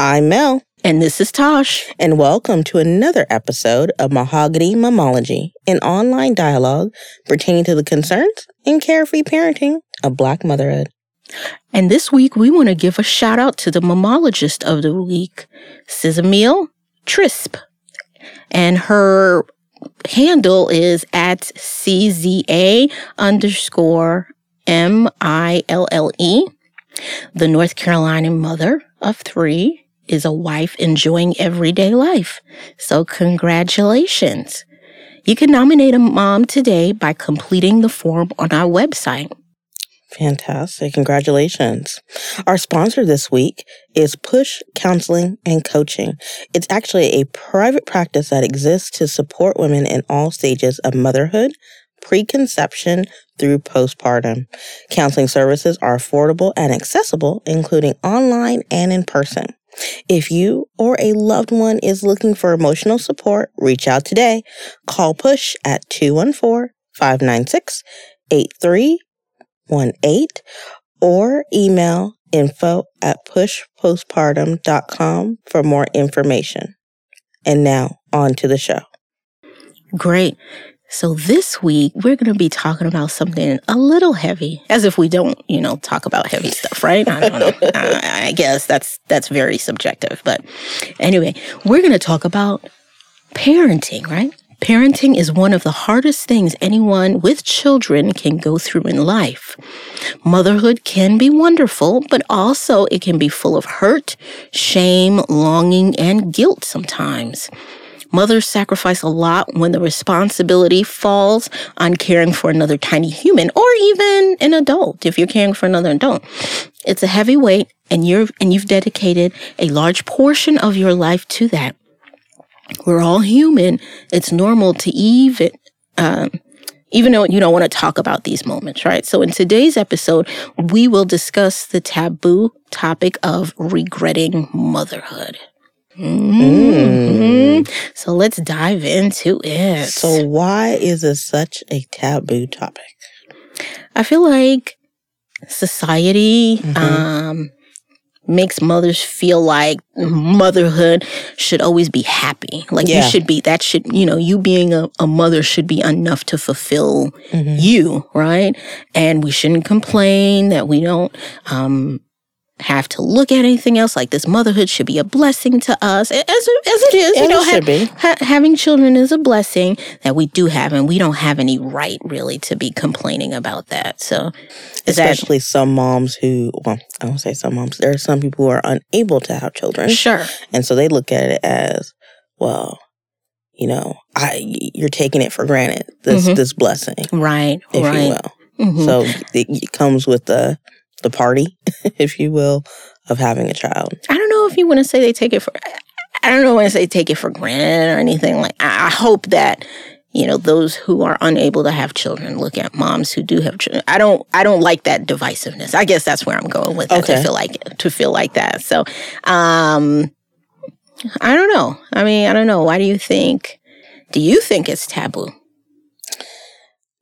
I'm Mel. And this is Tosh. And welcome to another episode of Mahogany Mammology, an online dialogue pertaining to the concerns and carefree parenting of Black motherhood. And this week, we want to give a shout out to the mammologist of the week, Sizamil Trisp. And her handle is at CZA underscore M I L L E. The North Carolina mother of three is a wife enjoying everyday life. So, congratulations. You can nominate a mom today by completing the form on our website. Fantastic. Congratulations. Our sponsor this week is Push Counseling and Coaching. It's actually a private practice that exists to support women in all stages of motherhood, preconception through postpartum. Counseling services are affordable and accessible, including online and in person. If you or a loved one is looking for emotional support, reach out today. Call Push at 214 596 8318 or email info at pushpostpartum.com for more information. And now on to the show. Great. So this week we're going to be talking about something a little heavy, as if we don't, you know, talk about heavy stuff, right? I don't know. I, I guess that's that's very subjective, but anyway, we're going to talk about parenting, right? Parenting is one of the hardest things anyone with children can go through in life. Motherhood can be wonderful, but also it can be full of hurt, shame, longing, and guilt sometimes. Mothers sacrifice a lot when the responsibility falls on caring for another tiny human or even an adult if you're caring for another adult. It's a heavy weight and you're and you've dedicated a large portion of your life to that. We're all human. It's normal to even um, even though you don't want to talk about these moments, right? So in today's episode, we will discuss the taboo topic of regretting motherhood. Mm-hmm. So let's dive into it. So, why is it such a taboo topic? I feel like society mm-hmm. um, makes mothers feel like motherhood should always be happy. Like yeah. you should be, that should, you know, you being a, a mother should be enough to fulfill mm-hmm. you, right? And we shouldn't complain that we don't, um, have to look at anything else. Like this motherhood should be a blessing to us, as, as it is. You know, ha- ha- having children is a blessing that we do have, and we don't have any right really to be complaining about that. So, especially that, some moms who, well, I don't say some moms. There are some people who are unable to have children. Sure, and so they look at it as, well, you know, I you're taking it for granted this mm-hmm. this blessing, right? If right. you will. Mm-hmm. So it, it comes with the the party, if you will, of having a child. I don't know if you want to say they take it for. I don't know when to say take it for granted or anything like. I hope that you know those who are unable to have children look at moms who do have children. I don't. I don't like that divisiveness. I guess that's where I'm going with that. Okay. To feel like to feel like that. So, um, I don't know. I mean, I don't know. Why do you think? Do you think it's taboo?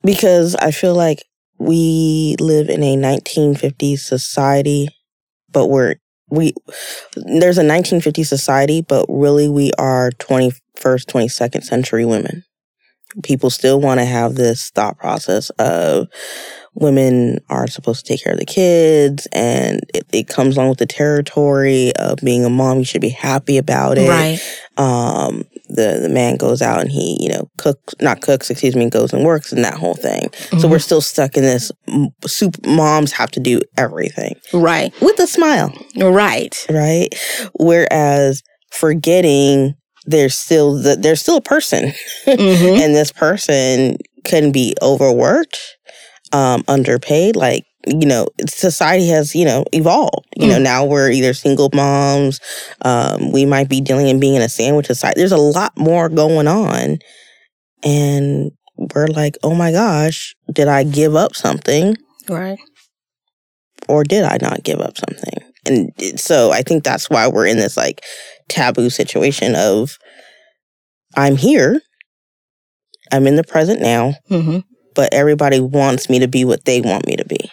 Because I feel like we live in a 1950s society, but we're we there's a 1950s society, but really we are 21st, 22nd century women. People still want to have this thought process of women are supposed to take care of the kids and it, it, comes along with the territory of being a mom you should be happy about it right um the the man goes out and he you know cooks not cooks excuse me goes and works and that whole thing mm-hmm. so we're still stuck in this soup moms have to do everything right with a smile right right whereas forgetting there's still the, there's still a person mm-hmm. and this person can be overworked um, underpaid. Like, you know, society has, you know, evolved. You mm. know, now we're either single moms, um, we might be dealing and being in a sandwich society. There's a lot more going on. And we're like, oh my gosh, did I give up something? Right. Or did I not give up something? And so I think that's why we're in this like taboo situation of I'm here, I'm in the present now. Mm-hmm but everybody wants me to be what they want me to be.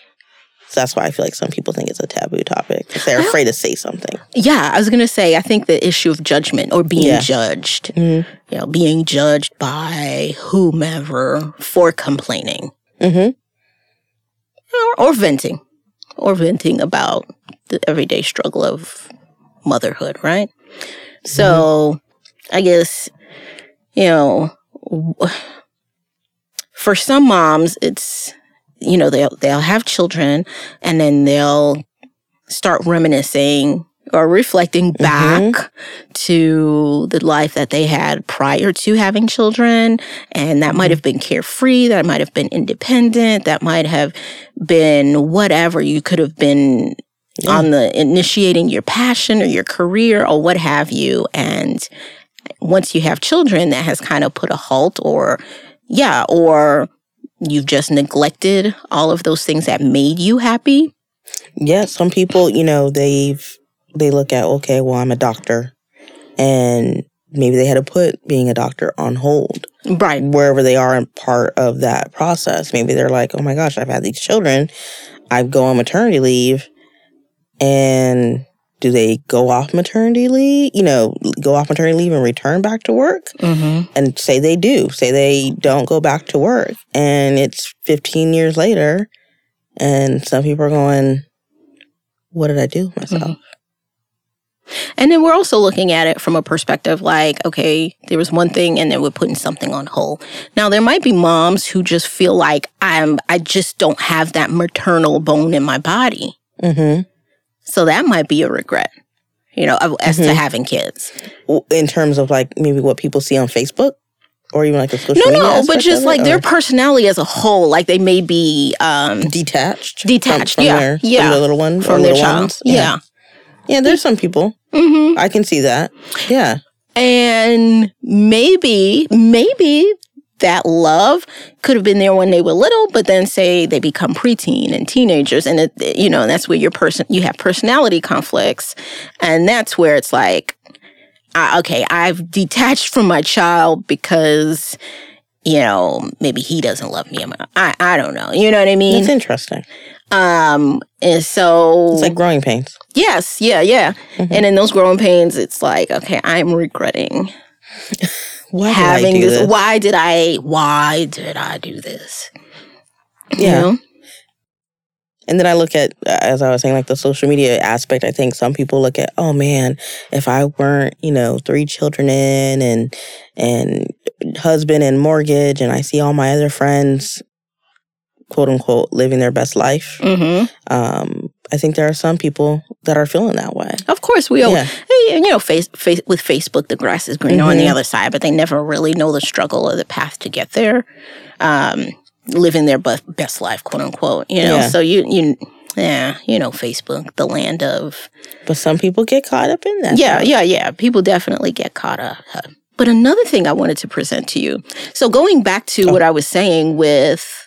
That's why I feel like some people think it's a taboo topic. They're afraid to say something. Yeah, I was gonna say I think the issue of judgment or being Yeah. judged, Mhm. you know, being judged by whomever for complaining hmm or, or venting, or venting about the everyday struggle of motherhood, right? So, I guess you know, for some moms, it's you know they'll they'll have children and then they'll start reminiscing or reflecting mm-hmm. back to the life that they had prior to having children. And that might mm-hmm. have been carefree that might have been independent that might have been whatever you could have been Yeah. on the initiating your passion or your career or what have you. And once you have children that has kind of put a halt or yeah or you've just neglected all of those things that made you happy? Yeah, some people, you know, they've they look at okay, well, I'm a doctor, and maybe they had to put being a doctor on hold right. wherever they are in part of that process. Maybe they're like, oh my gosh, I've had these children, I go on maternity leave, and do they go off maternity leave? You know, go off maternity leave and return back to work? mm-hmm. and say they do, say they don't go back to work, and it's 15 years later, and some people are going, "What did I do with myself?" And then we're also looking at it from a perspective like, okay, there was one thing and then we're putting something on hold. Now there might be moms who just feel like I'm I just don't have that maternal bone in my body. Mm-hmm. So that might be a regret, you know, as to Mhm. having kids. In terms of like maybe what people see on Facebook, or even like the social No, media no, no, but just like their personality as a whole, like they may be um detached, Detached, from, yeah, their, yeah. from their little one, from their child. ones. Yeah. yeah. There's some people hmm I can see that. Yeah, And maybe, maybe that love could have been there when they were little, but then say they become preteen and teenagers, and it, you know and that's where your person you have personality conflicts, and that's where it's like, uh, okay, I've detached from my child because. You know, maybe he doesn't love me. I I don't know. You know what I mean? it's interesting. Um, and so It's like growing pains. Yes, yeah, yeah. Mhm. And in those growing pains, it's like, okay, I'm regretting Why having this. this? Why did I? Why did I do this? You Yeah. know? And then I look at, as I was saying, like the social media aspect. I think some people look at, oh man, if I weren't, you know, three children in and and husband and mortgage, and I see all my other friends, quote unquote, living their best life. hmm Um, I think there are some people that are feeling that way. Of course, we all, Yeah. you know, face, face with Facebook, the grass is greener on the Mhm. other side, but they never really know the struggle or the path to get there. Um, living their best life, quote unquote. You know, Yeah. so you you. Yeah, you know, Facebook, the land of But some people get caught up in that. Yeah, yeah, yeah. People definitely get caught up. But another thing I wanted to present to you. So going back to Oh. what I was saying with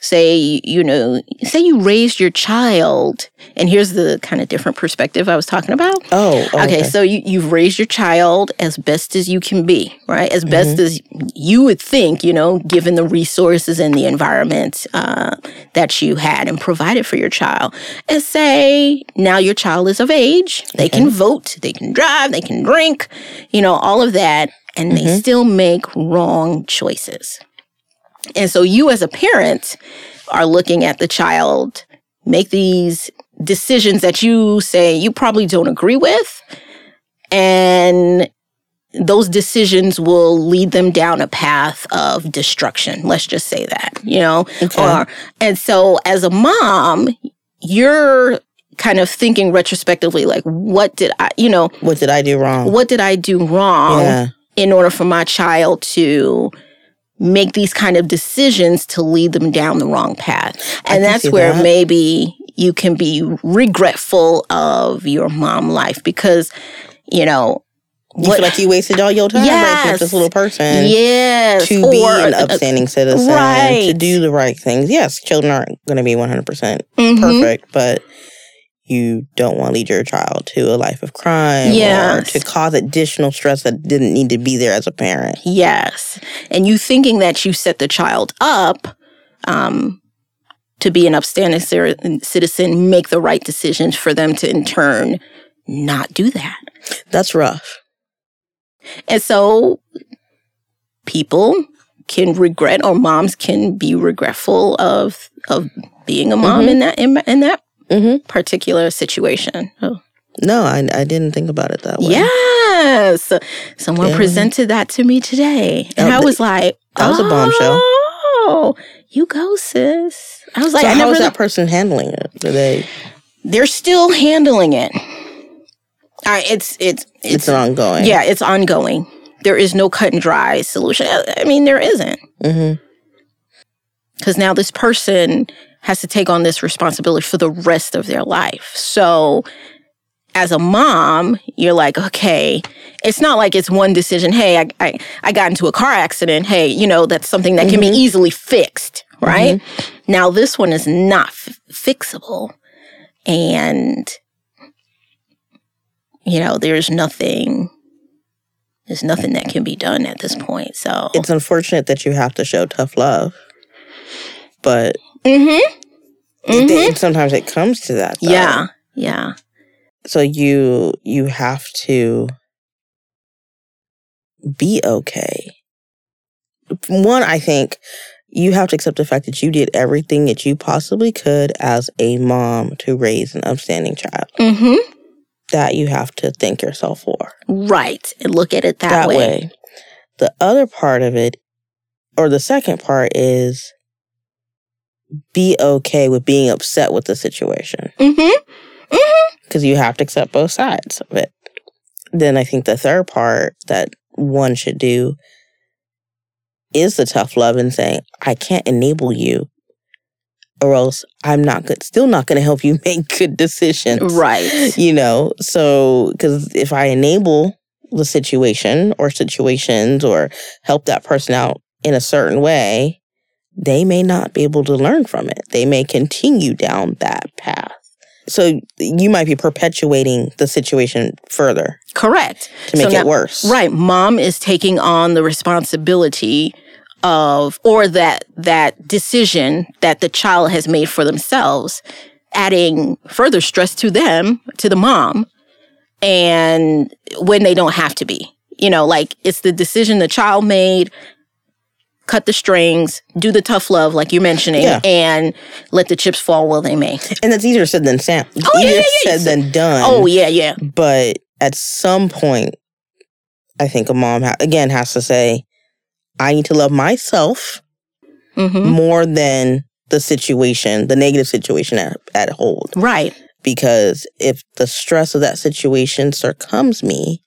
say, you know, say you raised your child and here's the kind of different perspective I was talking about. Oh, oh, Okay, so you, you've raised your child as best as you can be, right? As best Mm-hmm. as you would think, you know, given the resources and the environment uh, that you had and provided for your child. And say now your child is of age, they can vote, they can drive, they can drink, you know, all of that, and they Mhm. still make wrong choices. And so you as a parent are looking at the child make these decisions that you say you probably don't agree with and those decisions will lead them down a path of destruction let's just say that you know Okay. or and so as a mom you're kind of thinking retrospectively like what did i you know what did I do wrong? what did i do wrong Yeah. in order for my child to make these kind of decisions to lead them down the wrong path. And that's where that. maybe you can be regretful of your mom life because, you know, You feel like you wasted all your time Yes. this little person. yes, to be an upstanding citizen, to do the right things. Yes, children aren't going to be 100% Mhm. perfect, but you don't want to lead your child to a life of crime or to cause additional stress that didn't need to be there as a parent. Yes. And you thinking that you set the child up um, to be an upstanding citizen, make the right decisions for them to in turn not do that. That's rough. And so people can regret or moms can be regretful of of being a mom mm-hmm. in that in, in that mm-hmm. particular situation. Oh. No, I, I didn't think about it that way. Yes. Someone yeah. presented that to me today. And oh, I was like, that was oh, a bombshell. Oh, you go, sis. I was like, so I how never, is that person handling it? Do they? They're still handling it. It's, it's, it's it's ongoing. Yeah, it's ongoing. There is no cut and dry solution. I mean, there isn't. Mm-hmm. Because now this person has to take on this responsibility for the rest of their life. So as a mom, you're like, okay, it's not like it's one decision. Hey, I, I, I got into a car accident. Hey, you know, that's something that can mm-hmm. be easily fixed, right? Mm-hmm. Now, this one is not f- fixable. And, you know, there's nothing, there's nothing that can be done at this point. So it's unfortunate that you have to show tough love, but mm-hmm. Mm-hmm. sometimes it comes to that. Though. Yeah. Yeah so you you have to be okay one i think you have to accept the fact that you did everything that you possibly could as a mom to raise an upstanding child mm-hmm. that you have to thank yourself for right and look at it that, that way. way the other part of it or the second part is be okay with being upset with the situation mm-hmm. Mm-hmm. Because you have to accept both sides of it. Then I think the third part that one should do is the tough love and saying, I can't enable you or else I'm not good, still not going to help you make good decisions. Right. You know, so because if I enable the situation or situations or help that person out in a certain way, they may not be able to learn from it. They may continue down that path. So you might be perpetuating the situation further. Correct. To make so it now, worse. Right. Mom is taking on the responsibility of or that that decision that the child has made for themselves, adding further stress to them, to the mom, and when they don't have to be. You know, like it's the decision the child made cut the strings, do the tough love, like you're mentioning, yeah. and let the chips fall where they may. And that's easier said than sound. Oh, easier yeah, yeah, said than done. Oh yeah, yeah. But at some point, I think a mom ha- again has to say, "I need to love myself mm-hmm. more than the situation, the negative situation at, at hold." Right. Because if the stress of that situation succumbs me,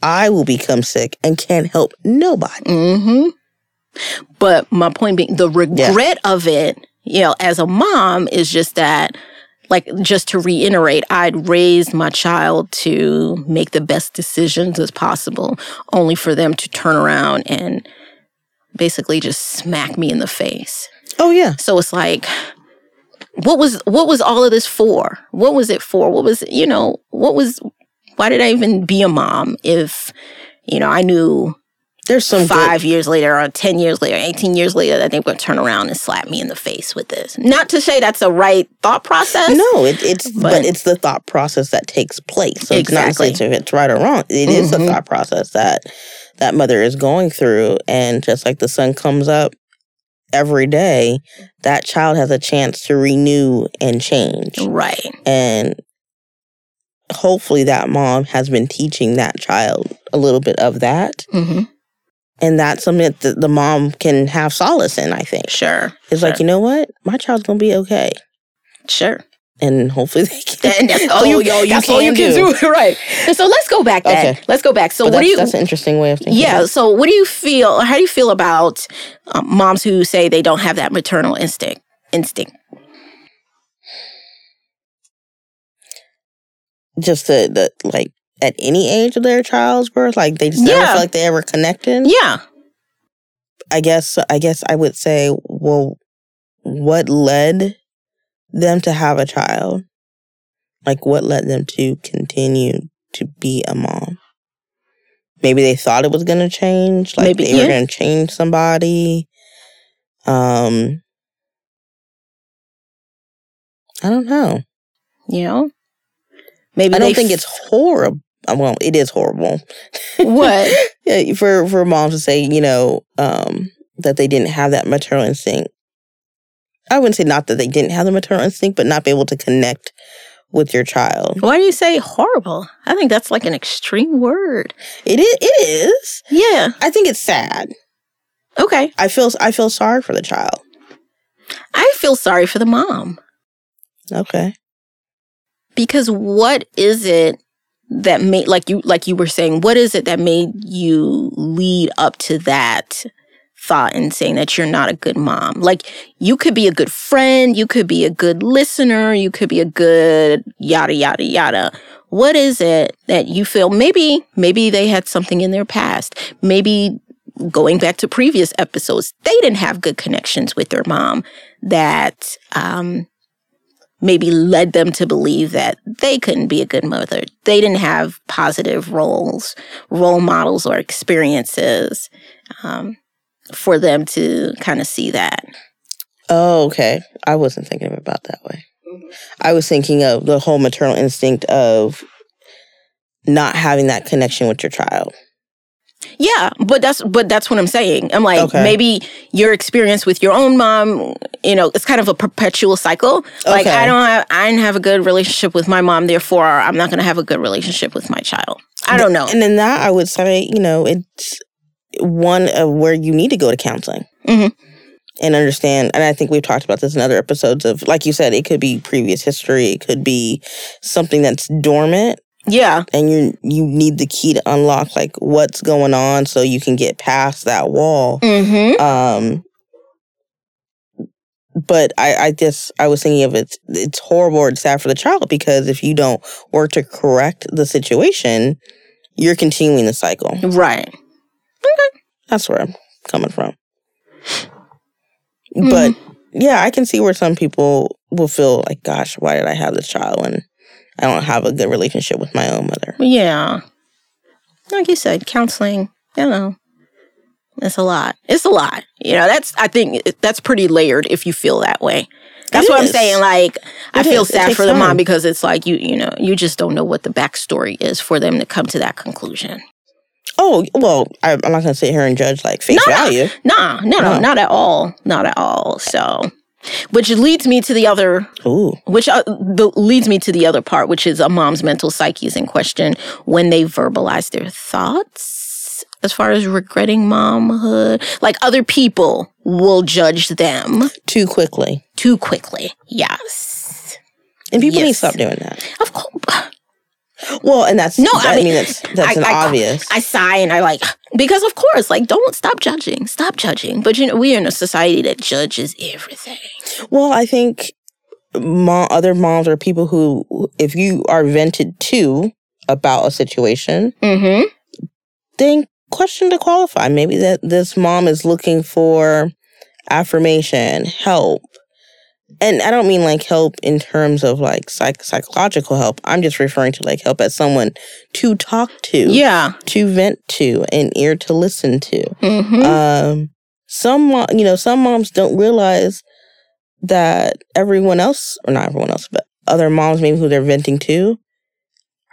I will become sick and can't help nobody. Mm-hmm. But my point being, the regret yeah. of it, you know, as a mom is just that, like, just to reiterate, I'd raised my child to make the best decisions as possible, only for them to turn around and basically just smack me in the face. Oh, yeah. So it's like, what was what was all of this for? What was it for? What was you know what was why did I even be a mom if you know I knew there's some five good. years later or 10 years later, 18 years later that they're going to turn around and slap me in the face with this. Not to say that's a right thought process. No, it, it's, but, but, it's the thought process that takes place. So exactly. it's not necessarily if it's right or wrong. It mm-hmm. is the thought process that that mother is going through. And just like the sun comes up every day, that child has a chance to renew and change. Right. And hopefully that mom has been teaching that child a little bit of that. Mm-hmm and that's something that the, mom can have solace in, I think. Sure. It's sure. like, you know what? My child's going to be okay. Sure. And hopefully they can. And that's all you, yo, you, that's all you can do. do. right. So let's go back then. Okay. Let's go back. So but what do you. That's an interesting way of thinking. Yeah. So what do you feel? How do you feel about um, moms who say they don't have that maternal instinct? Instinct. Just the, the like at any age of their child's birth? Like they just yeah. never feel like they ever connected? Yeah. I guess I guess I would say, well, what led them to have a child? Like what led them to continue to be a mom? Maybe they thought it was gonna change, like Maybe, they yeah. were gonna change somebody. Um I don't know. You know, maybe I don't think f- it's horrible. Well, it is horrible. what. Yeah, for for moms to say, you know, um, that they didn't have that maternal instinct. I wouldn't say not that they didn't have the maternal instinct, but not be able to connect with your child. Why do you say horrible? I think that's like an extreme word. It is. It is. Yeah. I think it's sad. Okay. I feel. I feel sorry for the child. I feel sorry for the mom Okay. because what is it that made like you like you were saying what is it that made you lead up to that thought and saying that you're not a good mom? Like you could be a good friend you could be a good listener you could be a good yada yada yada. What is it that you feel maybe maybe they had something in their past. Maybe going back to previous episodes they didn't have good connections with their mom that um maybe led them to believe that they couldn't be a good mother. They didn't have positive roles, role models, or experiences um, for them to kind of see that. Oh, okay. I wasn't thinking about that way. I was thinking of the whole maternal instinct of not having that connection with your child. Yeah, but that's but that's what I'm saying. I'm like Okay. maybe your experience with your own mom, you know, it's kind of a perpetual cycle. Like Okay. I don't have, I didn't have a good relationship with my mom, therefore I'm not going to have a good relationship with my child. I don't know. And then that I would say, you know, it's one of where you need to go to counseling Mhm. and understand. And I think we've talked about this in other episodes of, like you said, it could be previous history, it could be something that's dormant, Yeah, and you you need the key to unlock like what's going on so you can get past that wall. mm-hmm. Um, but I, I just I was thinking of it. It's horrible and sad for the child because if you don't work to correct the situation, you're continuing the cycle. right. Okay. That's where I'm coming from. But yeah, I can see where some people will feel like, gosh, why did I have this child when I don't have a good relationship with my own mother? Yeah. Like you said, counseling, you know, it's a lot. It's a lot. You know, that's, I think that's pretty layered if you feel that way. That's It what I'm saying. Like, I feel is. Sad for the time. mom because it's like you, you know, you just don't know what the backstory is for them to come to that conclusion. Oh, well, I, I'm not going to sit here and judge like face no. value. Nah, no, no, No. not at all. Not at all. So, which leads me to the other Ooh, which uh, the, leads me to the other part, which is a mom's mental psyche is in question when they verbalize their thoughts as far as regretting momhood. Like other people will judge them too quickly. too quickly. Yes. And people need to stop doing that. Of course. Well, and that's No, I I, mean, mean, that's that's I- an I- obvious. I sigh and I like, because of course, like, don't stop judging. Stop judging. But, you know, we are in a society that judges everything. well, I think mom, other moms or people who, if you are vented to about a situation, Mm then question to qualify. Maybe that this mom is looking for affirmation, help. And I don't mean like help in terms of like psych- psychological help. I'm just referring to like help as someone to talk to. Yeah. to vent to, an ear to listen to. Mm hmm. Um, some you know, some moms don't realize that everyone else, or not everyone else, but other moms maybe who they're venting to,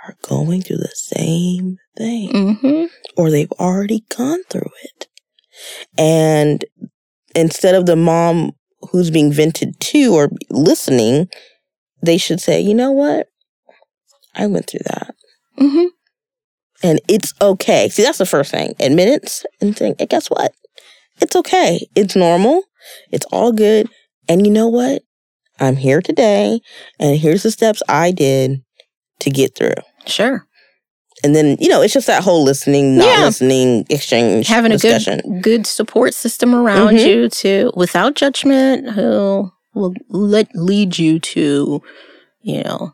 are going through the same thing, mm hmm. or they've already gone through it. And instead of the mom who's being vented to or listening, they should say, you know what, I went through that. Mm hmm. And it's okay. See, that's the first thing. Admittance and saying, hey, guess what? It's okay. It's normal. It's all good. And you know what? I'm here today, and here's the steps I did to get through. Sure. And then, you know, it's just that whole listening, not Yeah. listening, exchange, having a discussion. good good support system around Mhm. you to without judgment who will let lead you to you know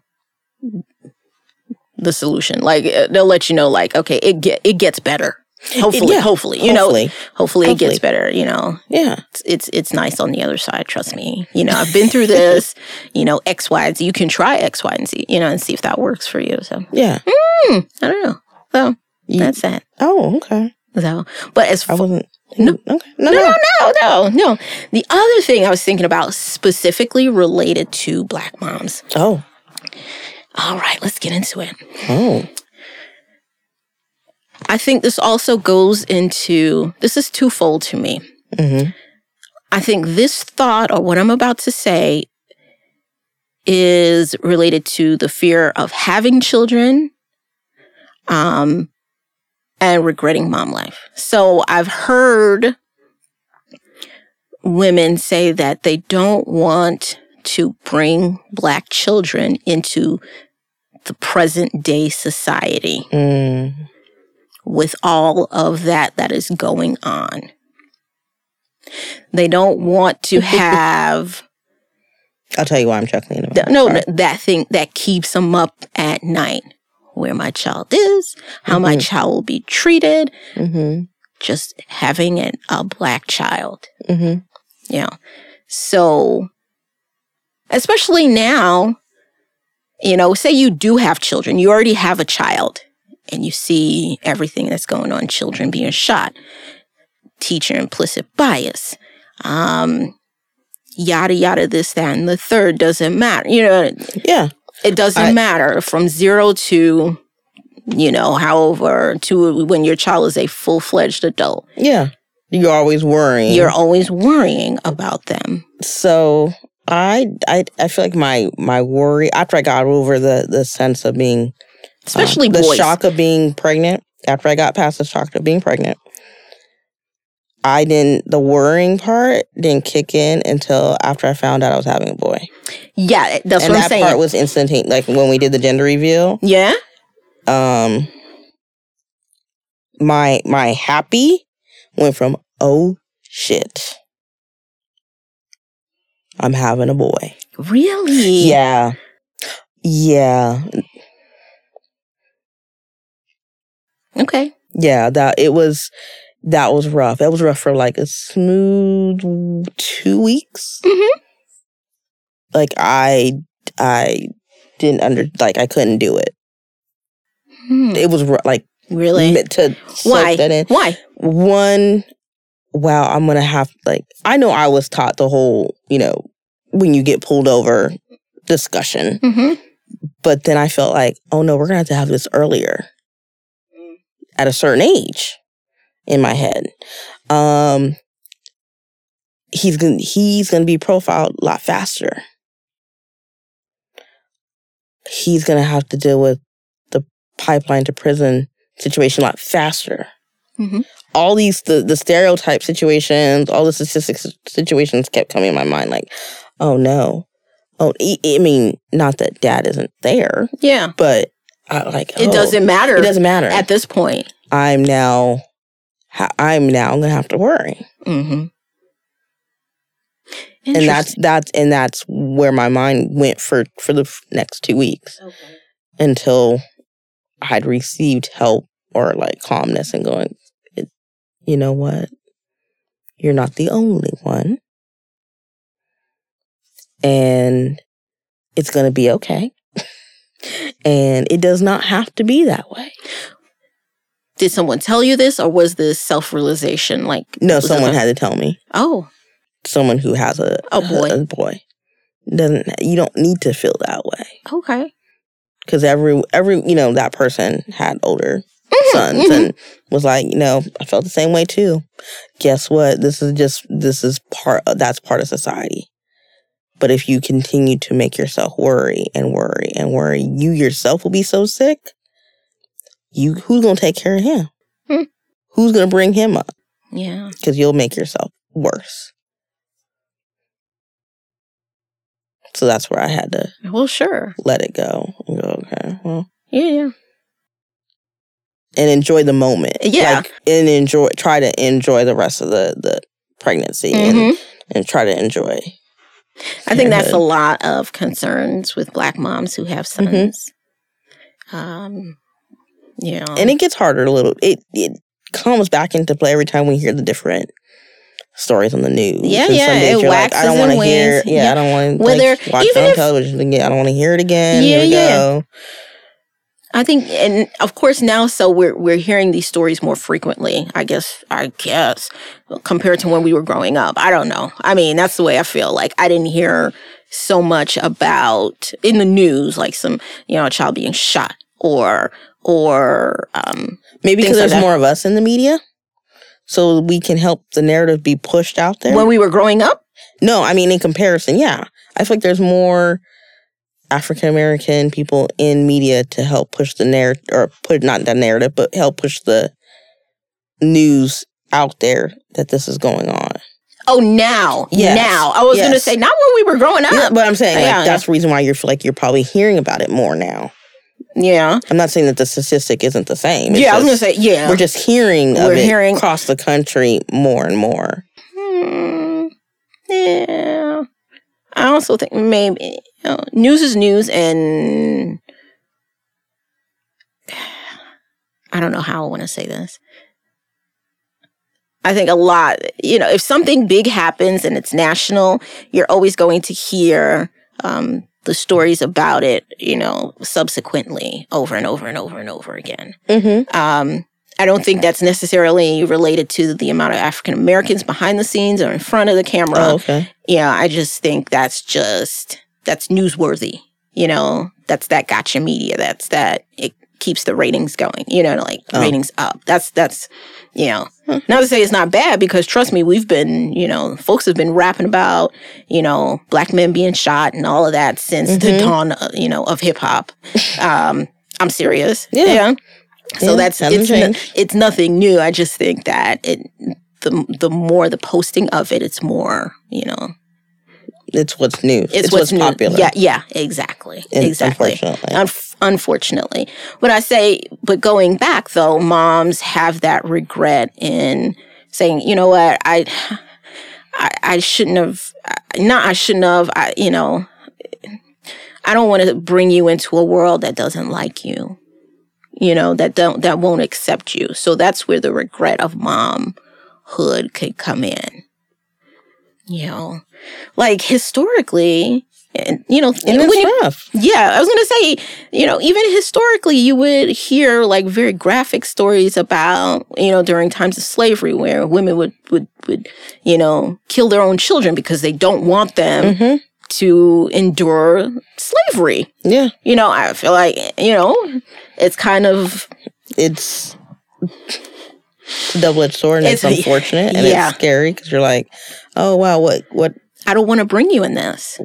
the solution like uh, they'll let you know like okay it get it gets better hopefully yeah, hopefully you know Hopefully. hopefully it gets better you know Yeah. it's, it's it's nice on the other side trust me you know i've been through this you know x y and z you can try x y and z you know and see if that works for you so Yeah. hmm, i don't know so You- that's that oh, okay. so but as I wasn't. No. Okay. No, No, no. no, no, no, no. The other thing I was thinking about specifically related to black moms. Oh. All right, let's get into it. Oh. I think this also goes into this is twofold to me. Mm-hmm. I think this thought or what I'm about to say is related to the fear of having children um, and regretting mom life. So I've heard women say that they don't want to bring black children into the present day society Mm. With all of that that is going on. They don't want to have I'll tell you why I'm chuckling. th- no th- that thing that keeps them up at night. Where my child is, how my Mhm. child will be treated, Mm-hmm. just having an, a black child. Mm-hmm. Yeah. So, especially now, you know, say you do have children, you already have a child, and you see everything that's going on, children being shot, teacher implicit bias, um, yada, yada, this, that, and the third doesn't matter. You know, Yeah. it doesn't I- matter from zero to, you know, however, to when your child is a full fledged adult. Yeah. You're always worrying. You're always worrying about them. so I, I I feel like my my worry after I got over the the sense of being um, Especially the boys. shock of being pregnant after I got past the shock of being pregnant. I didn't the worrying part didn't kick in until after I found out I was having a boy. Yeah, that's and what I'm saying. part was instantaneous. Like when we did the gender reveal, yeah. um, my my happy went from oh shit, I'm having a boy. Really? Yeah, yeah, Okay. yeah. That it was that was rough. That was rough for like a smooth two weeks. Mhm. Like I I didn't under like I couldn't do it. Hmm. It was like Really? meant to Why? Why? one wow i'm gonna have like i know i was taught the whole you know when you get pulled over discussion hmm but then i felt like oh no we're gonna have to have this earlier at a certain age in my head um he's gonna he's gonna be profiled a lot faster he's gonna have to deal with the pipeline to prison situation a lot faster Mhm. all these the, the stereotype situations, all the statistics situations kept coming in my mind. Like, oh no, oh I mean, not that dad isn't there, Yeah. but I like It oh, doesn't matter. It doesn't matter. at this point. I'm now, I'm now gonna have to worry, Mm-hmm. and that's that's and that's where my mind went for for the next two weeks okay. until I'd received help or like calmness and going, it, you know what, you're not the only one. and it's going to be okay. And it does not have to be that way. Did someone tell you this, or was this self realization? Like, No, someone the- had to tell me. Oh, Someone who has a A boy. A boy doesn't. You don't need to feel that way okay. because every every you know that person had older sons mhm. and was like, you know, I felt the same way too. Guess what? This is just this is part of that's part of society. But if you continue to make yourself worry and worry and worry, you yourself will be so sick. You who's gonna take care of him? Hmm. Who's gonna bring him up? Yeah. Because you'll make yourself worse. So that's where I had to Well, sure. let it go and go, okay, well, Yeah, yeah. and enjoy the moment. Yeah. Like, and enjoy, try to enjoy the rest of the, the pregnancy and, Mhm. and try to enjoy. I think that's a lot of concerns with black moms who have Mhm. sons. Um, yeah. And it gets harder a little. It, it comes back into play every time we hear the different stories on the news. Yeah, And yeah, it you're like, I don't want to hear. Yeah, Yeah. I don't want to like, watch it on television again. I don't want to hear it again. Yeah, Here we yeah. go. I think, and of course now, so we're we're hearing these stories more frequently. I guess, I guess, compared to when we were growing up. I don't know. I mean, that's the way I feel. Like I didn't hear so much about in the news, like some you know a child being shot or or um, Maybe because there's that. more of us in the media, so we can help the narrative be pushed out there. when we were growing up. no, I mean in comparison, yeah, I feel like there's more African American people in media to help push the narrative, or put not the narrative, but help push the news out there that this is going on. Oh, now, Yes. now. I was going to say not when we were growing up. Yeah, but I'm saying like Yeah. that's the reason why you're like you're probably hearing about it more now. Yeah, I'm not saying that the statistic isn't the same. It's yeah. I was going to say yeah. we're just hearing We're of it hearing- across the country more and more. Hmm, yeah. I also think maybe you know, news is news, and I don't know how I want to say this. I think a lot, you know, if something big happens and it's national, you're always going to hear um, the stories about it, you know, subsequently over and over and over and over again. Mm-hmm. Um, I don't think that's necessarily related to the amount of African Americans behind the scenes or in front of the camera. Oh, okay. Yeah, I just think that's just that's newsworthy. You know, that's that gotcha media. That's that it keeps the ratings going. You know, like Oh. ratings up. That's that's you know. Not to say it's not bad because trust me, we've been you know folks have been rapping about you know black men being shot and all of that since the Mhm. dawn uh, you know of hip hop. Um, I'm serious. Yeah. So Yeah, that's it's no- it's nothing new. I just think that it the the more the posting of it, it's more you know It's what's new. it's, It's, what's, what's, popular. Yeah, yeah, exactly, And exactly. Unfortunately. Unf- unfortunately, but I say, but going back though, moms have that regret in saying, you know what, I, I, I shouldn't have, not I shouldn't have, I, you know, I don't want to bring you into a world that doesn't like you, you know, that don't that won't accept you. So that's where the regret of momhood could come in. You know, like historically, and you know, and when you, rough. yeah, I was gonna say, you know, even historically, you would hear like very graphic stories about, you know, during times of slavery where women would would would, you know, kill their own children because they don't want them hmm to endure slavery. Yeah. You know, I feel like, you know, it's kind of It's it's a double edged sword and it's, It's- unfortunate and yeah. it's scary because you're like, oh wow, what what I don't want to bring you in this.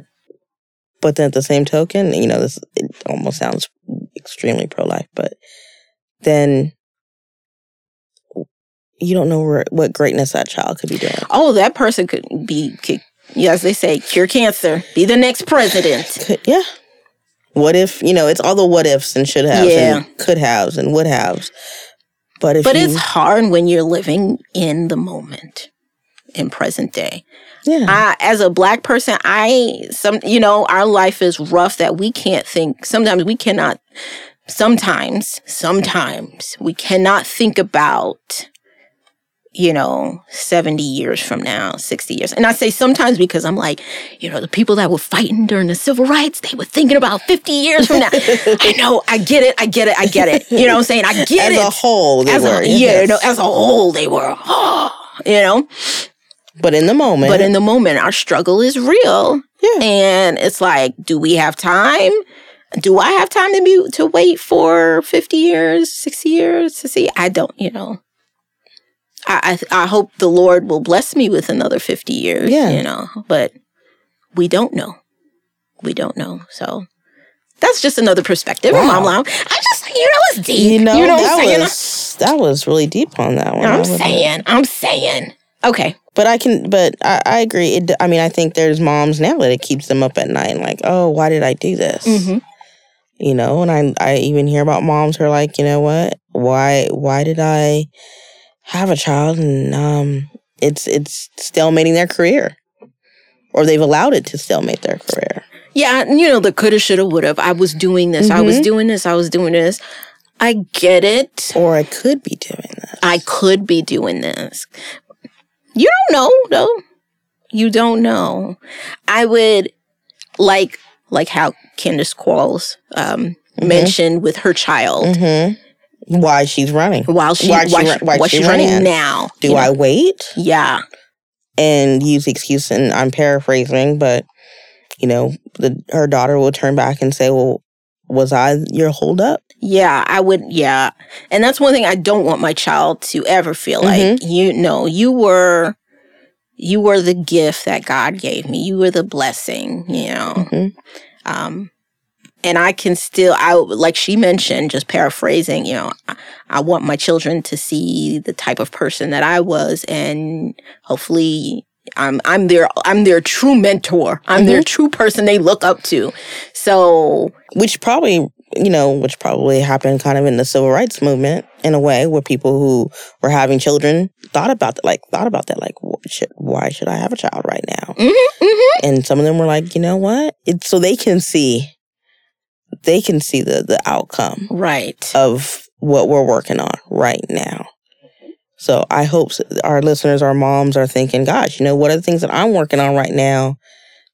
but then at the same token, you know, this it almost sounds extremely pro life, but then you don't know where, what greatness that child could be doing. Oh, that person could be, could, yeah, as they say, cure cancer, be the next president. Could, yeah. What if, you know, it's all the what ifs and should haves Yeah. and could haves and would haves. But But you, it's hard when you're living in the moment in present day. yeah. I, as a black person, I some you know our life is rough that we can't think. Sometimes we cannot. Sometimes, sometimes we cannot think about. You know, seventy years from now, sixty years, and I say sometimes because I'm like, you know, the people that were fighting during the civil rights, they were thinking about fifty years from now. I know, I get it, I get it, I get it. You know what I'm saying? I get as it. As a whole, they as were. a, yeah, yes. you know, as a whole, they were, oh, you know. but in the moment, But in the moment, our struggle is real. Yeah. And it's like, do we have time? Do I have time to be to wait for 50 years, 60 years to see? I don't, you know. I, I I hope the Lord will bless me with another 50 years, Yeah. you know. But we don't know. We don't know. So that's just another perspective. Wow. Mom Lau. I just, you know, it's deep. you know, what I'm that was that was really deep on that one. I'm saying, I'm saying. Okay. But I can, but I, I agree. It, I mean, I think there's moms now that it keeps them up at night, and like, oh, why did I do this? Mm-hmm. You know, and I, I even hear about moms who are like, you know what, why, why did I have a child, and um, it's it's stalemating their career, or they've allowed it to stalemate their career. Yeah, you know, the coulda, shoulda, woulda. I was doing this. I was Mhm. doing this. I was doing this. I get it. Or I could be doing this. I could be doing this. You don't know, though. You don't know. I would like like how Candace Qualls um, mentioned with her child hmm Why she's running? while she Why why, she she, why why she she's running now. Do you know? I wait Yeah. and use the excuse? And I'm paraphrasing, but you know, the her daughter will turn back and say, "Well, was I your holdup?" Yeah, I would. Yeah. And that's one thing I don't want my child to ever feel like, Mm-hmm. you know, you were. You were the gift that God gave me. You were the blessing, you know. Mhm. Um, and I can still, I like she mentioned, just paraphrasing, you know, I, I want my children to see the type of person that I was, and hopefully, I'm I'm their I'm their true mentor. I'm their true person they look up to. So which probably you know which probably happened kind of in the civil rights movement in a way where people who were having children thought about that like thought about that like should, why should i have a child right now mhm, and some of them were like you know what it's so they can see they can see the the outcome right. of what we're working on right now. So i hope our listeners our moms are thinking gosh you know what are the things that i'm working on right now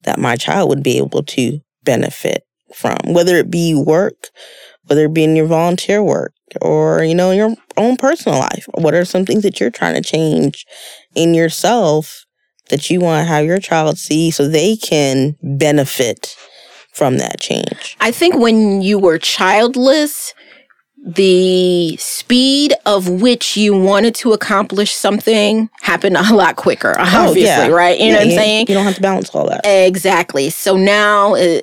that my child would be able to benefit from? Whether it be work whether it be in your volunteer work or you know your own personal life. What are some things that you're trying to change in yourself that you want to have your child see so they can benefit from that change I think when you were childless, the speed of which you wanted to accomplish something happened a lot quicker, obviously, Oh, yeah. right? You know what I'm saying? you don't have to balance all that Exactly. So now, uh,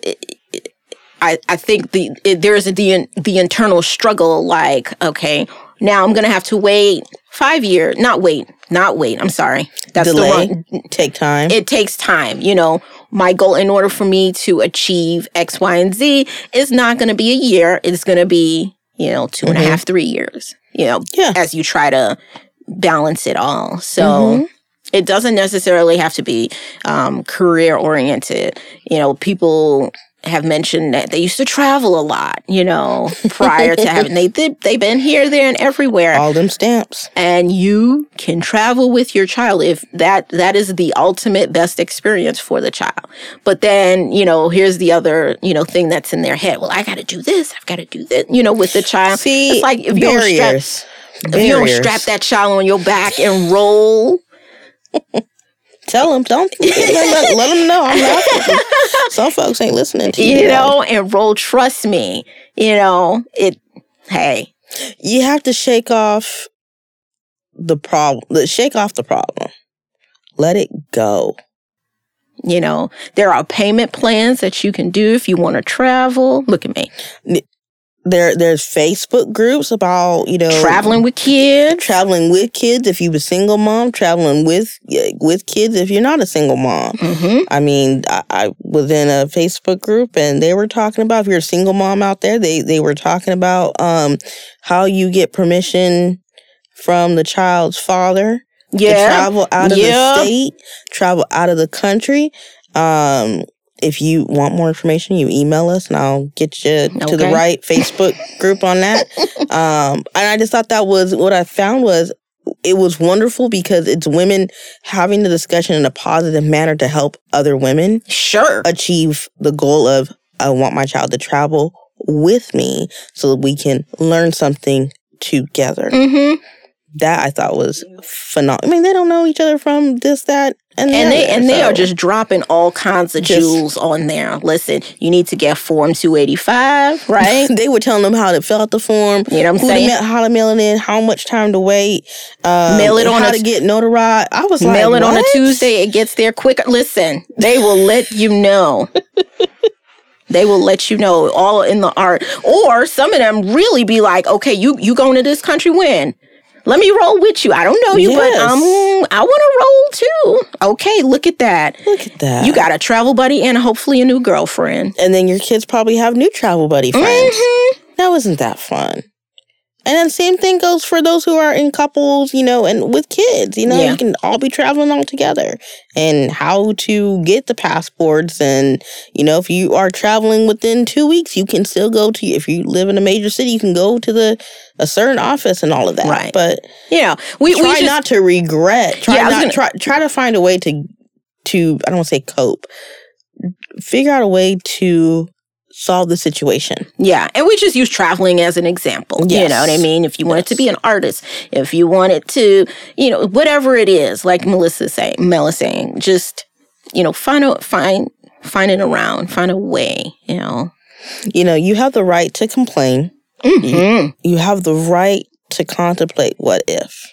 I I think the it, there's a, the the internal struggle. Like, okay, now I'm gonna have to wait five year, Not wait. Not wait. I'm sorry. That's delay the wrong. take time It takes time. You know, my goal in order for me to achieve X, Y, and Z is not going to be a year. It's going to be you know two and a Mhm. half, three years. You know, Yeah. as you try to balance it all. So Mhm. it doesn't necessarily have to be um, career oriented. You know, people have mentioned that they used to travel a lot. You know, prior to having they they they've been here, there, and everywhere. all them stamps and you can travel with your child if that that is the ultimate best experience for the child. But then you know, here's the other you know thing that's in their head. Well, I got to do this. I've got to do this. You know, with the child. see it's like if you don't strap barriers if you don't strap that child on your back and roll. Tell them, don't let, let, them know. I'm laughing. Some folks ain't listening to you. you know, and roll. Trust me, you know it. Hey, you have to shake off the problem. Shake off the problem. Let it go. you know there are payment plans that you can do if you want to travel. Look at me There, there's Facebook groups about you know traveling with kids. traveling with kids. If you're a single mom, traveling with with kids. If you're not a single mom, hmm I mean, I, I was in a Facebook group and they were talking about if you're a single mom out there, they they were talking about um how you get permission from the child's father to travel out of Yeah. the state, travel out of the country. Um, if you want more information, you email us and I'll get you to the right Facebook group on that. Um, and I just thought that was what I found was it was wonderful because it's women having the discussion in a positive manner to help other women sure. achieve the goal of I want my child to travel with me so that we can learn something together. hmm That I thought was phenomenal. I mean, they don't know each other from this, that, and And they and they are just dropping all kinds of Just- jewels on there. Listen, you need to get Form 285, right? they were telling them how to fill out the form, you know what I'm who to saying? mail, how to mail it in, how much time to wait, um, Mail it on how a- to get notarized. I was like, Mail it on a Tuesday, it gets there quicker. Listen, they will let you know. They will let you know all in the art. Or some of them really be like, okay, you you going to this country when? Let me roll with you. I don't know you, Yes. but um, I want to roll too. Okay, look at that. Look at that. You got a travel buddy and hopefully a new girlfriend. and then your kids probably have new travel buddy friends. Mhm. That wasn't that fun. And then same thing goes for those who are in couples, you know, and with kids. You know, Yeah. you can all be traveling all together. And how to get the passports, and you know, if you are traveling within two weeks, you can still go to. If you live in a major city, you can go to the a certain office and all of that. Right. But You know, we, try we just, not to regret. Try Yeah, not gonna- try try to find a way to to I don't want to say cope. Figure out a way to solve the situation. Yeah, and we just use traveling as an example. You know what I mean? If you wanted to be an artist, if you wanted to, you know, whatever it is, like Melissa saying, Mel saying, just you know, find a find find it around, find a way. You know. You know, you have the right to complain. Mhm. You have the right to contemplate what if.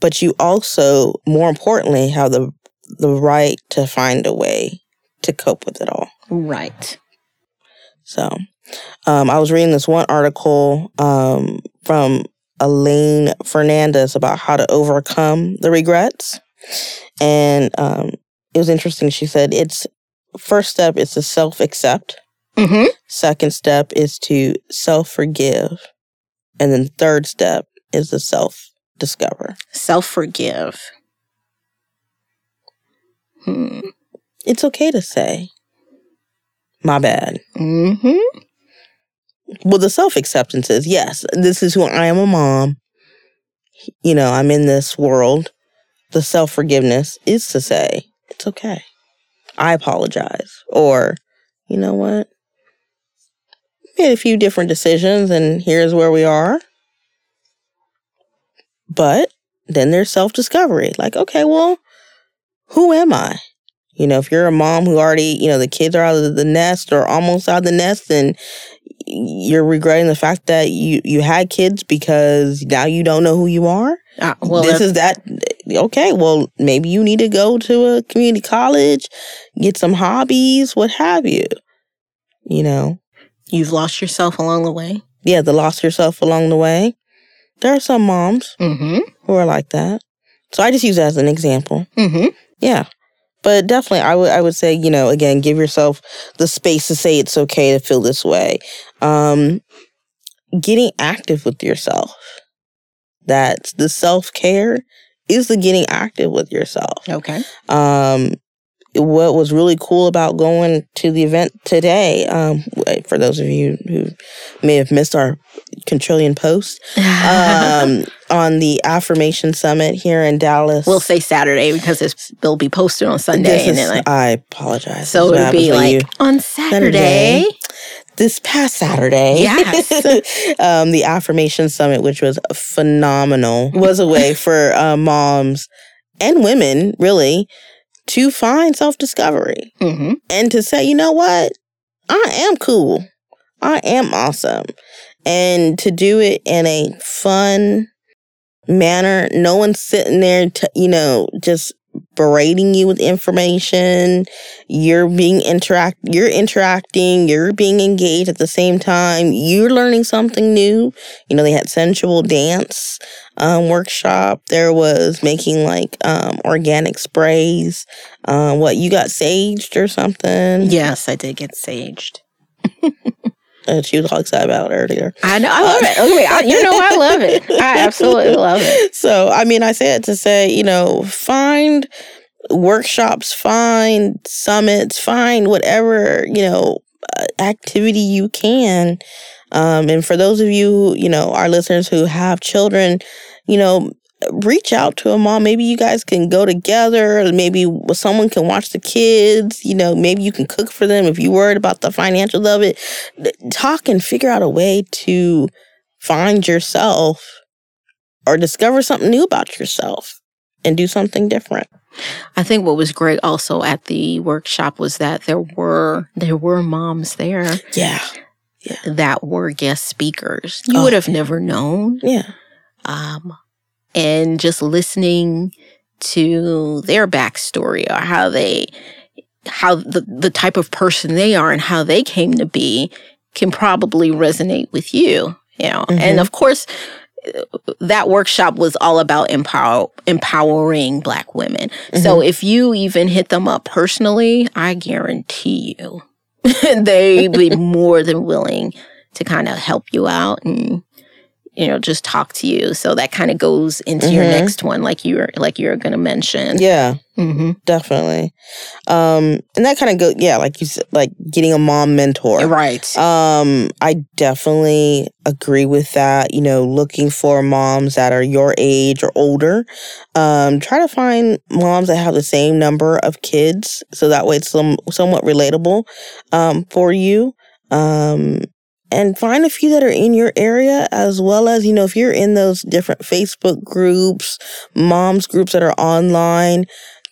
But you also, more importantly, have the the right to find a way to cope with it all. Right. So, um, I was reading this one article um, from Elaine Fernandez about how to overcome the regrets, and um, it was interesting. She said it's first step is to self accept. Mm-hmm. Second step is to self forgive, and then third step is to self discover. Self forgive. Hmm. It's okay to say, "My bad." Mm-hmm. Well, the self acceptance is yes, this is who I am a mom. You know, I'm in this world. The self forgiveness is to say, it's okay. I apologize. Or, you know what? Made a few different decisions and here's where we are. But then there's self discovery. Like, okay, well, who am I? You know, if you're a mom who already, you know, the kids are out of the nest or almost out of the nest, and you're regretting the fact that you you had kids because now you don't know who you are. Uh, well, this is that okay? Well, maybe you need to go to a community college, get some hobbies, what have you. You know, you've lost yourself along the way. yeah, the lost yourself along the way. There are some moms Mm-hmm. who are like that, so I just use that as an example. Mm-hmm. Yeah. But definitely I would I would say, you know, again, give yourself the space to say it's okay to feel this way. Um getting active with yourself. That's the self-care is the getting active with yourself. Okay. Um what was really cool about going to the event today, um, for those of you who may have missed our quintillion post, um, on the affirmation summit here in Dallas. we'll say Saturday because it's, they'll be posted on Sunday, is- like, I apologize. so it'll be like on Saturday. this past Saturday. Yes. um, the affirmation summit, which was phenomenal, was a way for uh, moms and women really to find self discovery Mm-hmm. and to say, you know what, I am cool, I am awesome, and to do it in a fun manner. No one's sitting there, to, you know, just berating you with information. You're being interact, you're interacting, you're being engaged at the same time. You're learning something new. You know, they had sensual dance um, workshop. There was making like um, organic sprays. Um, what you got saged or something? Yes, I did get saged. she was all excited about earlier. I know. I love it. Okay, I, you know, I love it. I absolutely love it. So, I mean, I say it to say, you know, find workshops, find summits, find whatever, you know, uh, activity you can. Um, and for those of you, you know, our listeners who have children, you know, reach out to a mom. Maybe you guys can go together. Maybe someone can watch the kids. You know, maybe you can cook for them if you're worried about the financials of it. Talk and figure out a way to find yourself or discover something new about yourself and do something different. I think what was great also at the workshop was that there were there were moms there Yeah. yeah. that were guest speakers. You Oh. would have never known. Yeah. Um, and just listening to their backstory or how they how the, the type of person they are and how they came to be can probably resonate with you. You know, and Mhm. of course that workshop was all about empower empowering black women. So if you even hit them up personally, I guarantee you they'd be more than willing to kind of help you out and you know, just talk to you. So that kind of goes into your Mhm. next one, like you're like you're going to mention. Yeah, hmm definitely. Um, and that kind of go, yeah, like you said, like getting a mom mentor. Right. Um, I definitely agree with that. You know, looking for moms that are your age or older. Um, try to find moms that have the same number of kids, so that way it's some somewhat relatable um, for you. Um, and find a few that are in your area, as well as you know, if you're in those different Facebook groups, moms groups that are online.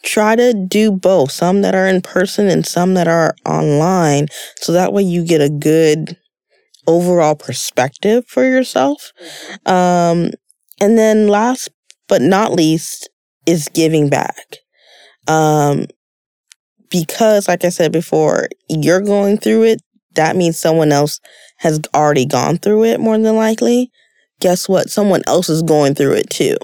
Try to do both, some that are in person and some that are online, so that way you get a good overall perspective for yourself. Um, and then last but not least is giving back. Um, because like I said before, you're going through it, that means someone else has already gone through it more than likely. Guess what? Someone else is going through it too.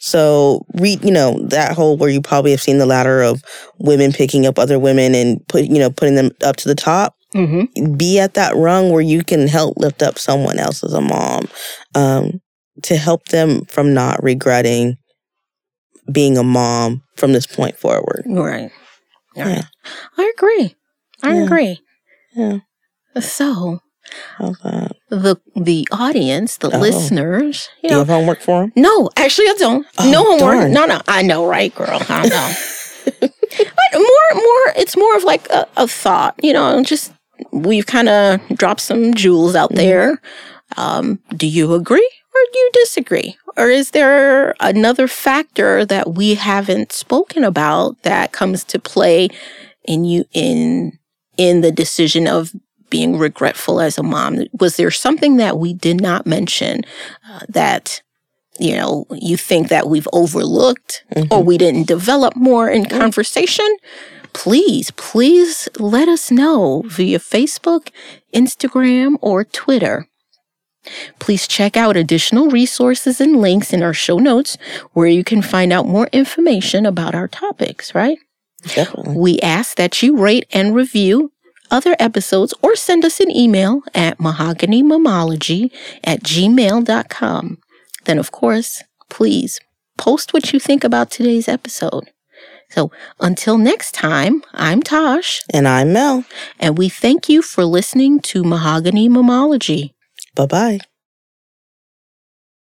So read, you know, that whole where you probably have seen the ladder of women picking up other women and put, you know, putting them up to the top hmm be at that rung where you can help lift up someone else as a mom um, to help them from not regretting being a mom from this point forward. Right. Yeah. Right. I agree. I Yeah. agree. Yeah. So The the audience, the Oh. listeners, you Do you have homework for them? no, actually I don't. Oh, no homework. darn. No, no. I know, right, girl? I know. but more, more. It's more of like a, a thought. You know, just we've kind of dropped some jewels out Mhm. there. Um, do you agree or do you disagree? Or is there another factor that we haven't spoken about that comes to play in you in in the decision of being regretful as a mom? Was there something that we did not mention uh, that you know you think that we've overlooked or Mhm. we didn't develop more in conversation? Please, please let us know via Facebook, Instagram, or Twitter. Please check out additional resources and links in our show notes where you can find out more information about our topics, right? Definitely. We ask that you rate and review other episodes or send us an email at mahoganymomology at gmail.com. Then, of course, please post what you think about today's episode. So until next time, I'm Tosh, And I'm Mel. and we thank you for listening to Mahogany Momology. Bye bye.